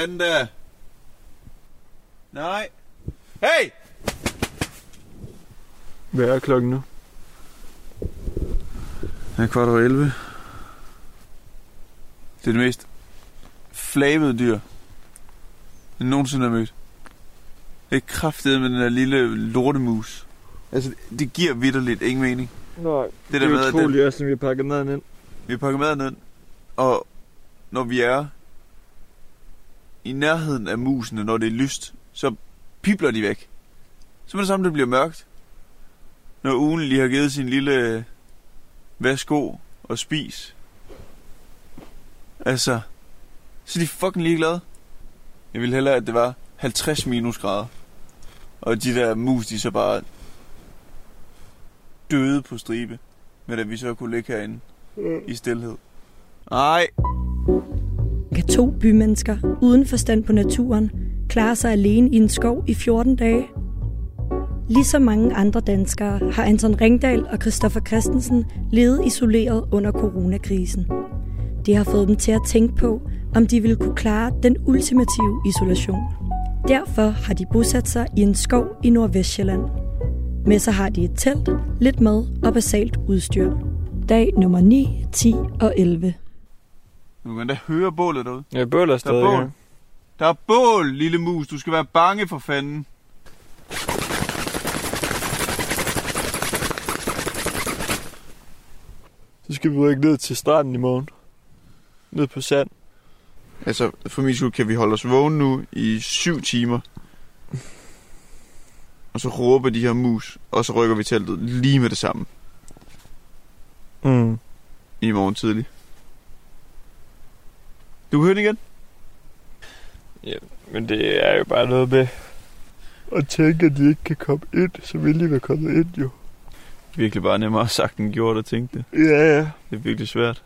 Fanden da. Nej. Hey! Hvad er klokken nu? Det er kvart over 11. Det er det mest flabede dyr, jeg nogensinde har mødt. Det er kraftet med den der lille lortemus. Altså, det giver vidderligt ingen mening. Nej, Det det der er med, utroligt, også, når vi har pakket maden ind. Vi har pakket maden ind, og når vi er i nærheden af musene, når det er lyst, så pipler de væk. Så er det samme, det bliver mørkt. Når ugen lige har givet sin lille værsgo og spis. Altså, så er de fucking ligeglade. Jeg ville hellere, at det var 50 minusgrader. Og de der mus, de så bare døde på stribe. Men at vi så kunne ligge herinde i stillhed. Nej, to bymennesker uden forstand på naturen klarer sig alene i en skov i 14 dage? Ligesom mange andre danskere har Anton Ringdal og Christoffer Christensen levet isoleret under coronakrisen. Det har fået dem til at tænke på, om de ville kunne klare den ultimative isolation. Derfor har de bosat sig i en skov i Nordvestjylland. Med sig har de et telt, lidt mad og basalt udstyr. Dag nummer 9, 10 og 11 du kan da høre bålet derude. Jeg bøller Der er stadig. bål. ja. Der er bål, lille mus. Du skal være bange for fanden. Så skal vi rykke ned til stranden i morgen. Ned på sand. Altså, for min skyld kan vi holde os vågne nu i syv timer. Og så råber de her mus, og så rykker vi teltet lige med det samme Mm. i morgen tidlig. Du kan høre det igen? Ja, men det er jo bare noget med at tænke, at de ikke kan komme ind, så vil de være kommet ind jo. Virkelig bare nemmere sagt end gjort at tænke det. Ja, ja. Det er virkelig svært.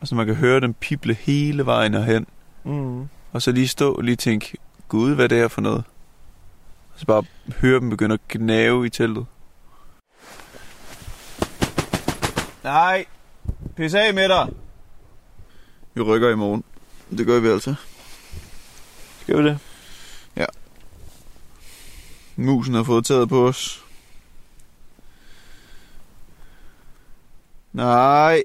Og så man kan høre dem pible hele vejen herhen. Mm. Og så lige stå og lige tænke, gud, hvad det er for noget. Og så bare høre dem begynde at gnave i teltet. Nej, pis af med dig. Vi rykker i morgen. Det gør vi altså. Skal vi det? Musen har fået taget på os. Nej.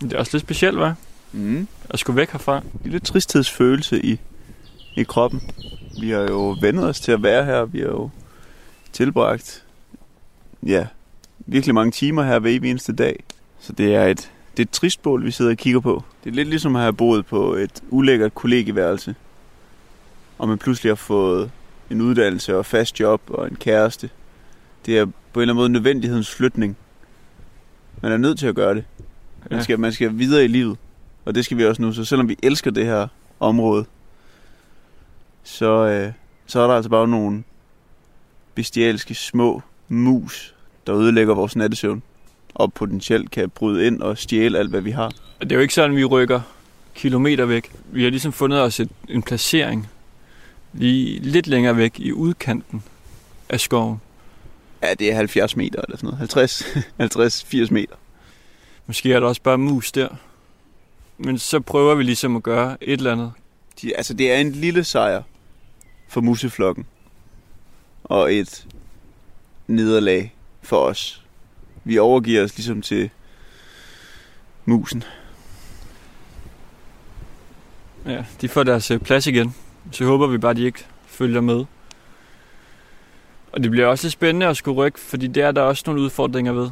Det er også lidt specielt, hva'? Mm. At skulle væk herfra. lille tristhedsfølelse i, i kroppen. Vi har jo vendet os til at være her. Vi har jo tilbragt ja, virkelig mange timer her hver eneste dag. Så det er et, det er et trist bål, vi sidder og kigger på. Det er lidt ligesom at have boet på et ulækkert kollegeværelse. Og man pludselig har fået en uddannelse og fast job og en kæreste. Det er på en eller anden måde nødvendighedens flytning. Man er nødt til at gøre det. Man Ja. skal, man skal videre i livet. Og det skal vi også nu. Så selvom vi elsker det her område, så, øh, så er der altså bare nogle bestialske små mus, der ødelægger vores nattesøvn. Og potentielt kan bryde ind og stjæle alt, hvad vi har. Det er jo ikke sådan, vi rykker kilometer væk. Vi har ligesom fundet os et, en placering lige lidt længere væk i udkanten af skoven. Ja, det er 70 meter eller sådan noget. 50, 50-80 meter. Måske er der også bare mus der. Men så prøver vi ligesom at gøre et eller andet. De, altså, det er en lille sejr for museflokken. Og et nederlag for os. Vi overgiver os ligesom til musen. Ja, de får deres øh, plads igen. Så håber vi bare, at de ikke følger med. Og det bliver også lidt spændende at skulle rykke, fordi der er der også nogle udfordringer ved.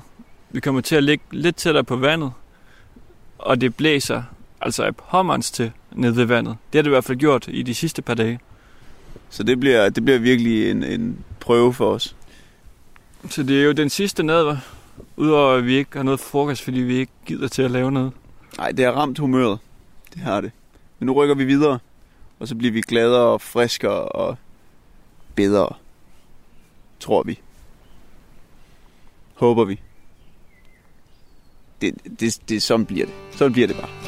Vi kommer til at ligge lidt tættere på vandet, og det blæser altså af pommerens til ned ved vandet. Det har det i hvert fald gjort i de sidste par dage. Så det bliver, det bliver virkelig en, en prøve for os. Så det er jo den sidste nadver, udover at vi ikke har noget frokost, fordi vi ikke gider til at lave noget. Nej, det har ramt humøret. Det har det. Men nu rykker vi videre, og så bliver vi gladere og friskere og bedre. Tror vi. Håber vi. Det, det, det, sådan bliver det. Sådan bliver det bare.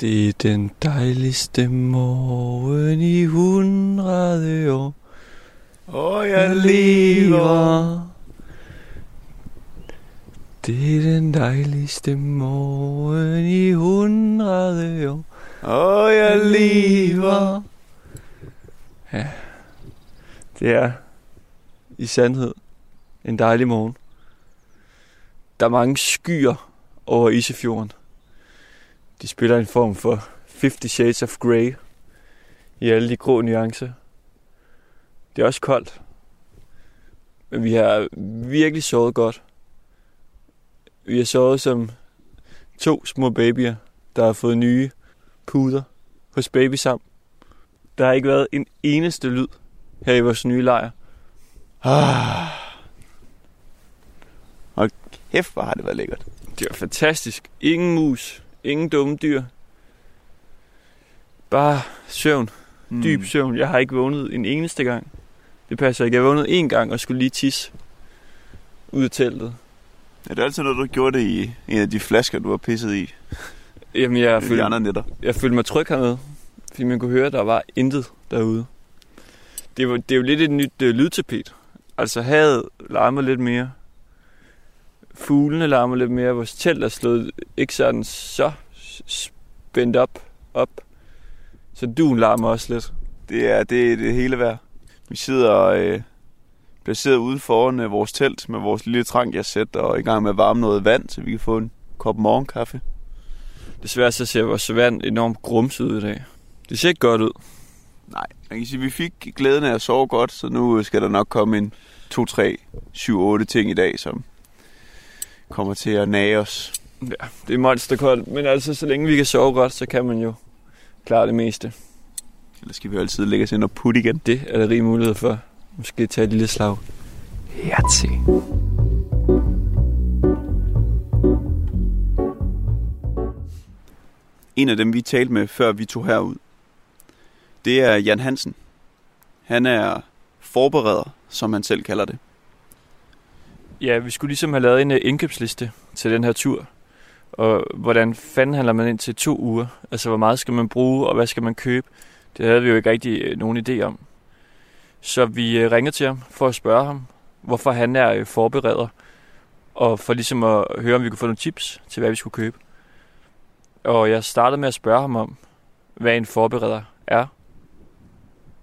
Det er den dejligste morgen i hundrede år. Og jeg lever. Det er den dejligste morgen i hundrede år. Og jeg lever. Ja, det er i sandhed en dejlig morgen. Der er mange skyer over Isefjorden. De spiller en form for 50 Shades of Grey i alle de grå nuancer. Det er også koldt. Men vi har virkelig sovet godt. Vi har sovet som to små babyer, der har fået nye puder hos Baby Sam. Der har ikke været en eneste lyd her i vores nye lejr. Ah. Og kæft, hvor har det været lækkert. Det var fantastisk. Ingen mus, ingen dumme dyr. Bare søvn. Mm. Dyb søvn. Jeg har ikke vågnet en eneste gang. Det passer ikke. Jeg vågnede en gang og skulle lige tisse ud af teltet. Er det altid noget, du gjorde det i en af de flasker, du har pisset i? Jamen, jeg følte, andre nætter. jeg følte mig tryg hernede, fordi man kunne høre, at der var intet derude. Det, var, det er jo lidt et nyt øh, lydtapet. Altså havet larmer lidt mere. Fuglene larmer lidt mere. Vores telt er slået ikke sådan så spændt op. op. Så duen larmer også lidt. Det er det, det hele værd. Vi sidder øh, placeret ude foran øh, vores telt med vores lille trankjasæt og er i gang med at varme noget vand, så vi kan få en kop morgenkaffe. Desværre så ser vores vand enormt grumset ud i dag. Det ser ikke godt ud. Nej, man kan sige, at vi fik glæden af at sove godt, så nu skal der nok komme en 2, 3, 7, 8 ting i dag, som kommer til at nage os. Ja, det er monsterkoldt, men altså så længe vi kan sove godt, så kan man jo klare det meste. Ellers skal vi jo altid lægge os ind og putte igen. Det er der rig mulighed for. Måske tage et lille slag. Hertil. En af dem, vi talte med, før vi tog herud, det er Jan Hansen. Han er forbereder, som han selv kalder det. Ja, vi skulle ligesom have lavet en øh, indkøbsliste til den her tur. Og hvordan fanden handler man ind til to uger? Altså, hvor meget skal man bruge, og hvad skal man købe? Det havde vi jo ikke rigtig øh, nogen idé om. Så vi øh, ringede til ham for at spørge ham, hvorfor han er forbereder. Og for ligesom at høre, om vi kunne få nogle tips til, hvad vi skulle købe. Og jeg startede med at spørge ham om, hvad en forbereder er.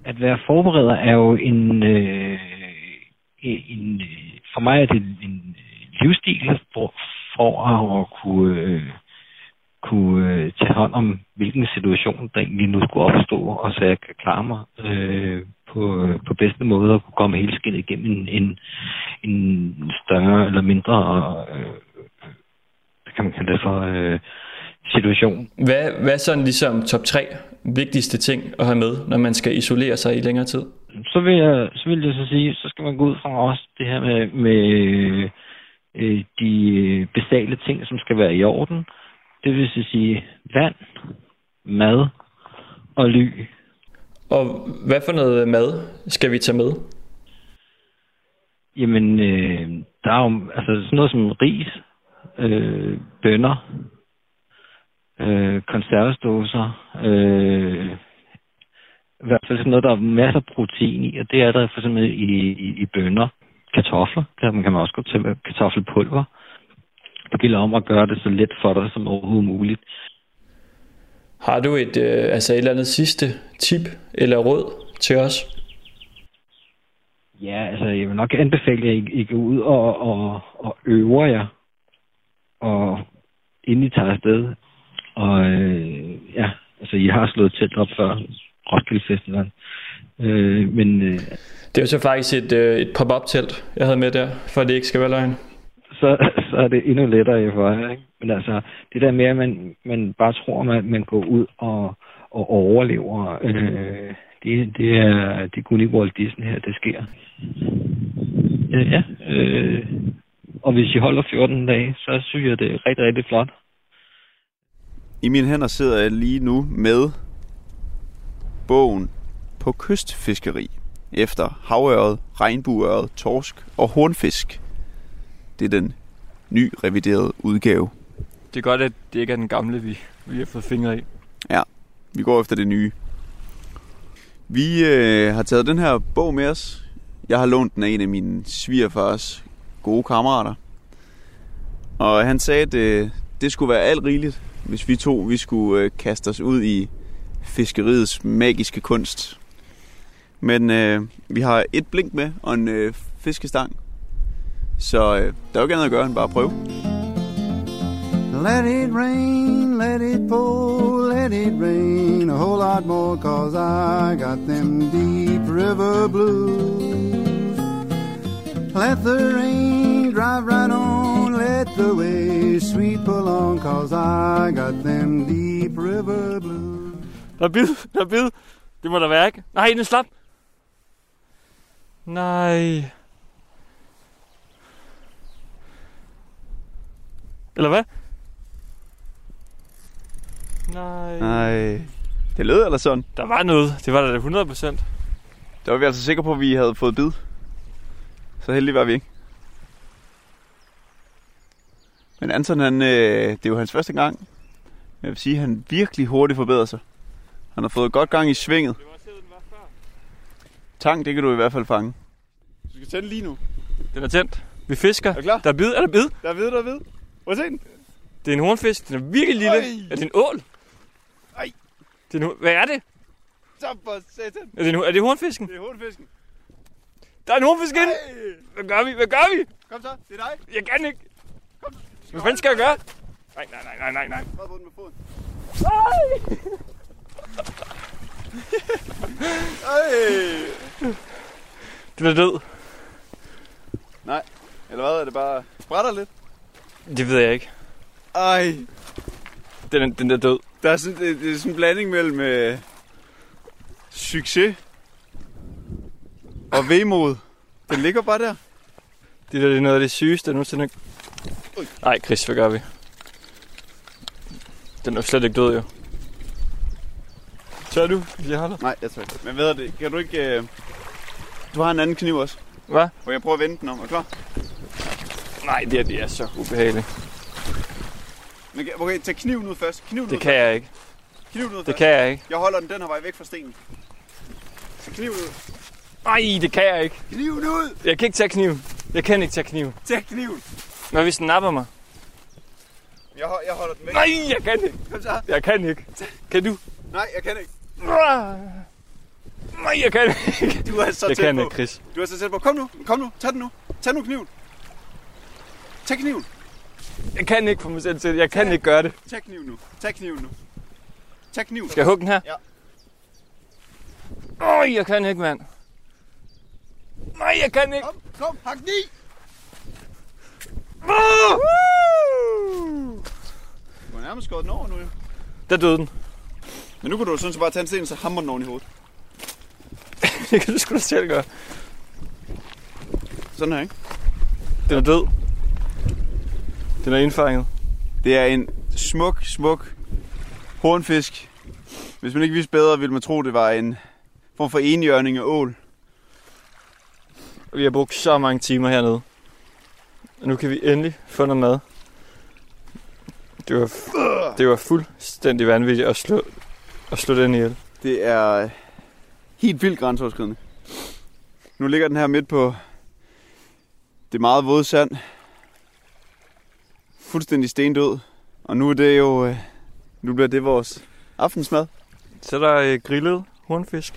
At være forbereder er jo en, øh, Øh, en øh, for mig er det en livsstil for, for at kunne, øh, kunne øh, tage hånd om, hvilken situation der egentlig nu skulle opstå, og så jeg kan klare mig øh, på, på bedste måde og kunne komme helt skidt igennem en, en, en større eller mindre, øh, hvad kan man kalde det for, øh, situation. Hvad, hvad er sådan ligesom top 3 vigtigste ting at have med, når man skal isolere sig i længere tid? Så vil jeg så, vil jeg så sige, så skal man gå ud fra også det her med, med øh, de basale ting, som skal være i orden. Det vil så sige vand, mad og ly. Og hvad for noget mad skal vi tage med? Jamen, øh, der er jo altså sådan noget som ris, øh, bønner, øh, konservesdåser, øh, i hvert fald sådan noget, der er masser af protein i, og det er der for eksempel i, i, i bønner. Kartofler, kan man, kan man også godt tage med kartoffelpulver. Det gælder om at gøre det så let for dig som overhovedet muligt. Har du et, øh, altså et eller andet sidste tip eller råd til os? Ja, altså jeg vil nok anbefale, at I, I går ud og, og, og øver jer, og inden I tager afsted. Og øh, ja, altså I har slået telt op før Roskilde Festival. Øh, men øh, Det er jo så faktisk et, øh, et pop-up telt, jeg havde med der, for at det ikke skal være løgn. så, så er det endnu lettere i for ikke? Men altså, det der med, at man, man bare tror, at man, man går ud og, og overlever, øh, det, det, er, det er kun i Walt Disney her, det sker. Øh, ja, øh, og hvis I holder 14 dage, så synes jeg, det er rigtig, rigtig flot. I mine hænder sidder jeg lige nu med bogen på kystfiskeri efter havøret, regnbueøret, torsk og hornfisk. Det er den ny reviderede udgave. Det er godt, at det ikke er den gamle, vi, vi har fået fingre i. Vi går efter det nye. Vi øh, har taget den her bog med os. Jeg har lånt den af en af mine svigerfars gode kammerater. Og han sagde, at øh, det skulle være alt rigeligt, hvis vi to vi skulle øh, kaste os ud i fiskeriets magiske kunst. Men øh, vi har et blink med og en øh, fiskestang. Så øh, der er jo ikke andet at gøre end bare at prøve. Let it rain, let it pour, let it rain a whole lot more, cause I got them deep river blues. Let the rain drive right on, let the waves sweep along, cause I got them deep river blues. Der er bid, der er bid. Det må der være, ikke? Nej, den slap. Nej. Eller hvad? Nej. Nej. Det lød eller sådan. Der var noget. Det var der da 100 procent. Der var vi altså sikre på, at vi havde fået bid. Så heldige var vi ikke. Men Anton, han, øh, det er jo hans første gang. Jeg vil sige, at han virkelig hurtigt forbedrer sig. Han har fået godt gang i svinget. Tang, det kan du i hvert fald fange. Du skal tænde lige nu. Den er tændt. Vi fisker. Er du klar? Der er bid. Er der bid? Der er ved, der er ved. Prøv at se den. Det er en hornfisk. Den er virkelig lille. Ej. Er det en ål? Ej. Det er en, hvad er det? Så for satan. Er det, en, er det hornfisken? Det er hovedfisken. Der er en hornfisk inde. Hvad gør vi? Hvad gør vi? Kom så, det er dig. Jeg kan ikke. Hvad fanden skal jeg gøre? Nej, nej, nej, nej, nej, nej. Prøv på den med foden. Ej. Den er død. Nej. Eller hvad? Er det bare sprætter lidt? Det ved jeg ikke. Ej. Den er, den er død. Der er sådan, det, det er sådan en blanding mellem øh, succes og vemod. Den ligger bare der. Det der det er noget af det sygeste, jeg nogensinde Ui. Nej, Chris, hvad gør vi? Den er slet ikke død, jo. Tør du? Jeg holder. Nej, jeg tror ikke. Men ved du det, kan du ikke... Øh... Du har en anden kniv også. Hvad? Må jeg prøve at vende den om? Er du klar? Nej, det er, det er så ubehageligt. Men, kan- okay, tag kniven ud først. Kniven Det ud kan først. jeg ikke. Kniven ud Det først. kan jeg ikke. Jeg holder den den her vej væk fra stenen. Tag kniven ud. Nej, det kan jeg ikke. Kniven ud! Jeg kan ikke tage kniven. Jeg kan ikke tage kniven. Tag kniven. Hvad hvis den napper mig? Jeg, jeg holder den væk. Nej, jeg kan ikke. Kom så. Jeg kan ikke. Kan du? Nej, jeg kan ikke. Nej, jeg kan ikke. Du er så Jeg tæt kan på. ikke, Chris. Du er så tæt på. Kom nu. Kom nu. Tag den nu. Tag nu kniven. Tag kniven. Jeg kan ikke få mig selv til det. Jeg kan ikke gøre det. Tag kniven nu. Tag kniven nu. Tag kniven. Skal jeg hugge den her? Ja. Øj, jeg kan ikke, mand. Nej, jeg kan ikke. Kom, kom. Hak den i. Ah! Du har nærmest skåret den over nu, jo. Der døde den. Men nu kan du sådan så bare tage en sten, så hammer den oven i hovedet. Det kan du sgu da selv gøre. Sådan her, ikke? Den er død. Den er indfanget. Det er en smuk, smuk hornfisk. Hvis man ikke vidste bedre, ville man tro, det var en form for enhjørning af ål. Og vi har brugt så mange timer hernede. Og nu kan vi endelig få noget mad. Det var, det var fuldstændig vanvittigt at slå, at slå den ihjel. Det er helt vildt grænseoverskridende. Nu ligger den her midt på det meget våde sand. Fuldstændig stendød. Og nu er det jo... øh, Nu bliver det vores aftensmad. Så er der øh, grillet hornfisk.